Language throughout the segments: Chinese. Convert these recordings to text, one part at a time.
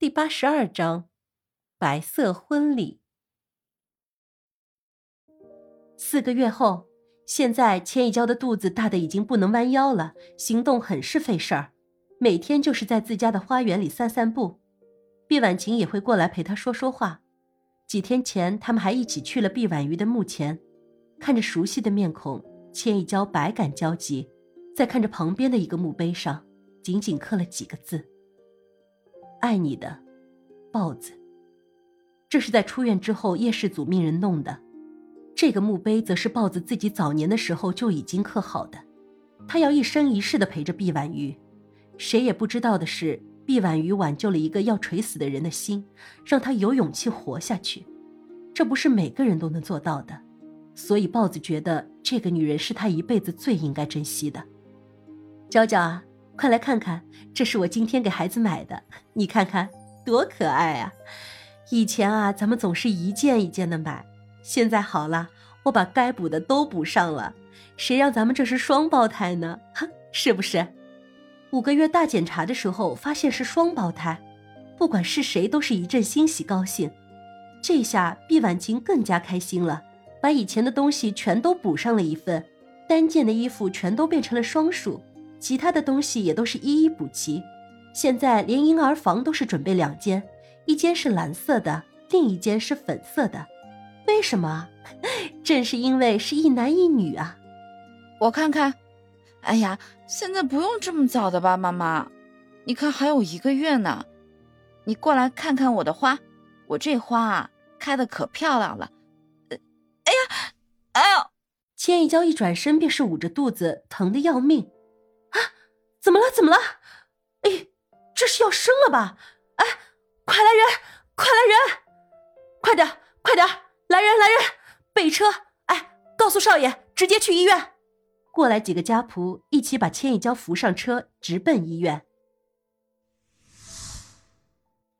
第八十二章，白色婚礼。四个月后，现在千一娇的肚子大的已经不能弯腰了，行动很是费事儿，每天就是在自家的花园里散散步。毕婉晴也会过来陪她说说话。几天前，他们还一起去了毕婉瑜的墓前，看着熟悉的面孔，千一娇百感交集，再看着旁边的一个墓碑上，仅仅刻了几个字。爱你的，豹子。这是在出院之后叶氏祖命人弄的，这个墓碑则是豹子自己早年的时候就已经刻好的。他要一生一世的陪着毕婉瑜。谁也不知道的是，毕婉瑜挽救了一个要垂死的人的心，让他有勇气活下去。这不是每个人都能做到的，所以豹子觉得这个女人是他一辈子最应该珍惜的。娇娇啊。快来看看，这是我今天给孩子买的，你看看多可爱啊！以前啊，咱们总是一件一件的买，现在好了，我把该补的都补上了。谁让咱们这是双胞胎呢？哼，是不是？五个月大检查的时候发现是双胞胎，不管是谁都是一阵欣喜高兴。这下毕婉晴更加开心了，把以前的东西全都补上了一份，单件的衣服全都变成了双数。其他的东西也都是一一补齐，现在连婴儿房都是准备两间，一间是蓝色的，另一间是粉色的。为什么？正是因为是一男一女啊！我看看，哎呀，现在不用这么早的吧，妈妈？你看还有一个月呢。你过来看看我的花，我这花啊开的可漂亮了。哎呀，哎呦！千一娇一转身便是捂着肚子，疼得要命。怎么了？怎么了？哎，这是要生了吧？哎，快来人！快来人！快点，快点！来人，来人！备车！哎，告诉少爷，直接去医院。过来几个家仆，一起把千一娇扶上车，直奔医院。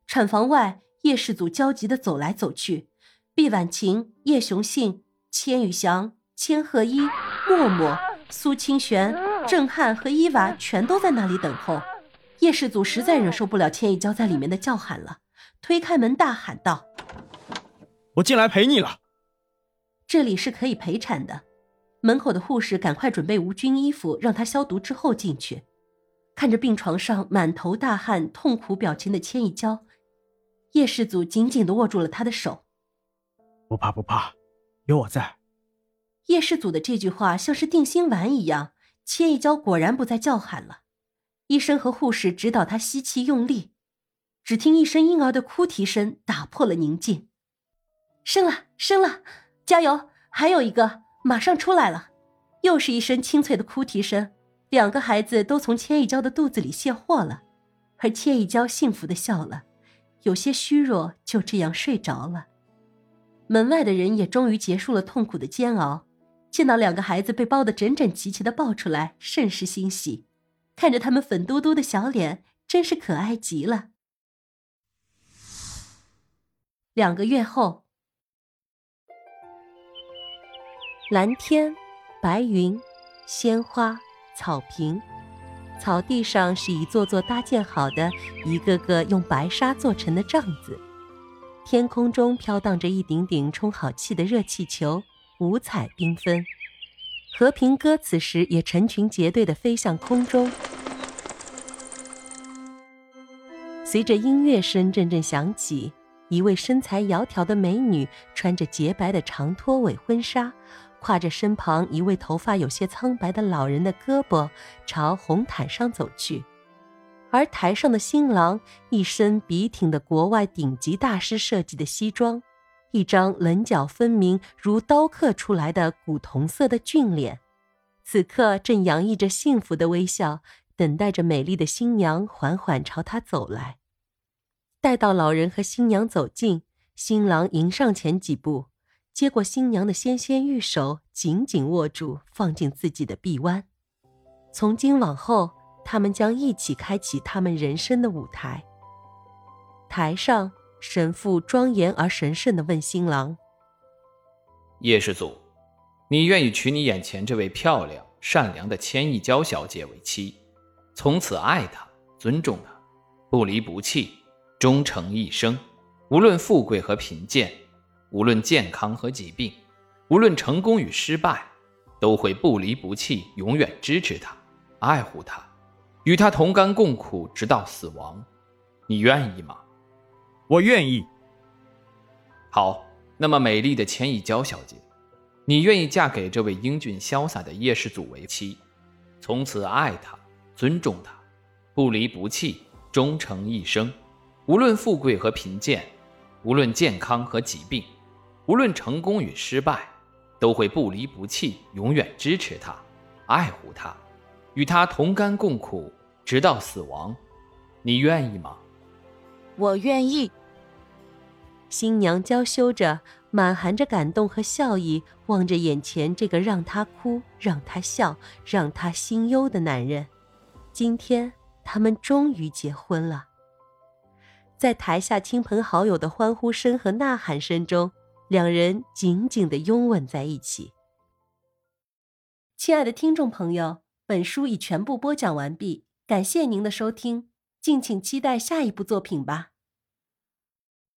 产房外，叶氏祖焦急的走来走去，毕婉晴、叶雄信、千羽翔、千鹤一、默默、苏清玄。郑汉和伊娃全都在那里等候，叶氏祖实在忍受不了千一娇在里面的叫喊了，推开门大喊道：“我进来陪你了。”这里是可以陪产的，门口的护士赶快准备无菌衣服，让他消毒之后进去。看着病床上满头大汗、痛苦表情的千一娇，叶氏祖紧紧的握住了他的手：“不怕不怕，有我在。”叶氏祖的这句话像是定心丸一样。千一娇果然不再叫喊了，医生和护士指导她吸气用力，只听一声婴儿的哭啼声打破了宁静。生了，生了，加油！还有一个，马上出来了。又是一声清脆的哭啼声，两个孩子都从千一娇的肚子里卸货了，而千一娇幸福的笑了，有些虚弱，就这样睡着了。门外的人也终于结束了痛苦的煎熬。见到两个孩子被包得整整齐齐的抱出来，甚是欣喜。看着他们粉嘟嘟的小脸，真是可爱极了。两个月后，蓝天、白云、鲜花、草坪，草地上是一座座搭建好的、一个个用白沙做成的帐子。天空中飘荡着一顶顶充好气的热气球。五彩缤纷，和平鸽此时也成群结队的飞向空中。随着音乐声阵阵响起，一位身材窈窕的美女穿着洁白的长拖尾婚纱，挎着身旁一位头发有些苍白的老人的胳膊，朝红毯上走去。而台上的新郎一身笔挺的国外顶级大师设计的西装。一张棱角分明、如刀刻出来的古铜色的俊脸，此刻正洋溢着幸福的微笑，等待着美丽的新娘缓缓朝他走来。待到老人和新娘走近，新郎迎上前几步，接过新娘的纤纤玉手，紧紧握住，放进自己的臂弯。从今往后，他们将一起开启他们人生的舞台。台上。神父庄严而神圣的问新郎：“叶氏祖，你愿意娶你眼前这位漂亮、善良的千亿娇小姐为妻，从此爱她、尊重她，不离不弃，忠诚一生，无论富贵和贫贱，无论健康和疾病，无论成功与失败，都会不离不弃，永远支持他，爱护他，与他同甘共苦，直到死亡。你愿意吗？我愿意。好，那么美丽的千亿娇小姐，你愿意嫁给这位英俊潇洒的叶世祖为妻，从此爱他，尊重他，不离不弃，忠诚一生，无论富贵和贫贱，无论健康和疾病，无论成功与失败，都会不离不弃，永远支持他，爱护他，与他同甘共苦，直到死亡。你愿意吗？我愿意。新娘娇羞着，满含着感动和笑意，望着眼前这个让她哭、让她笑、让她心忧的男人。今天，他们终于结婚了。在台下亲朋好友的欢呼声和呐喊声中，两人紧紧的拥吻在一起。亲爱的听众朋友，本书已全部播讲完毕，感谢您的收听，敬请期待下一部作品吧。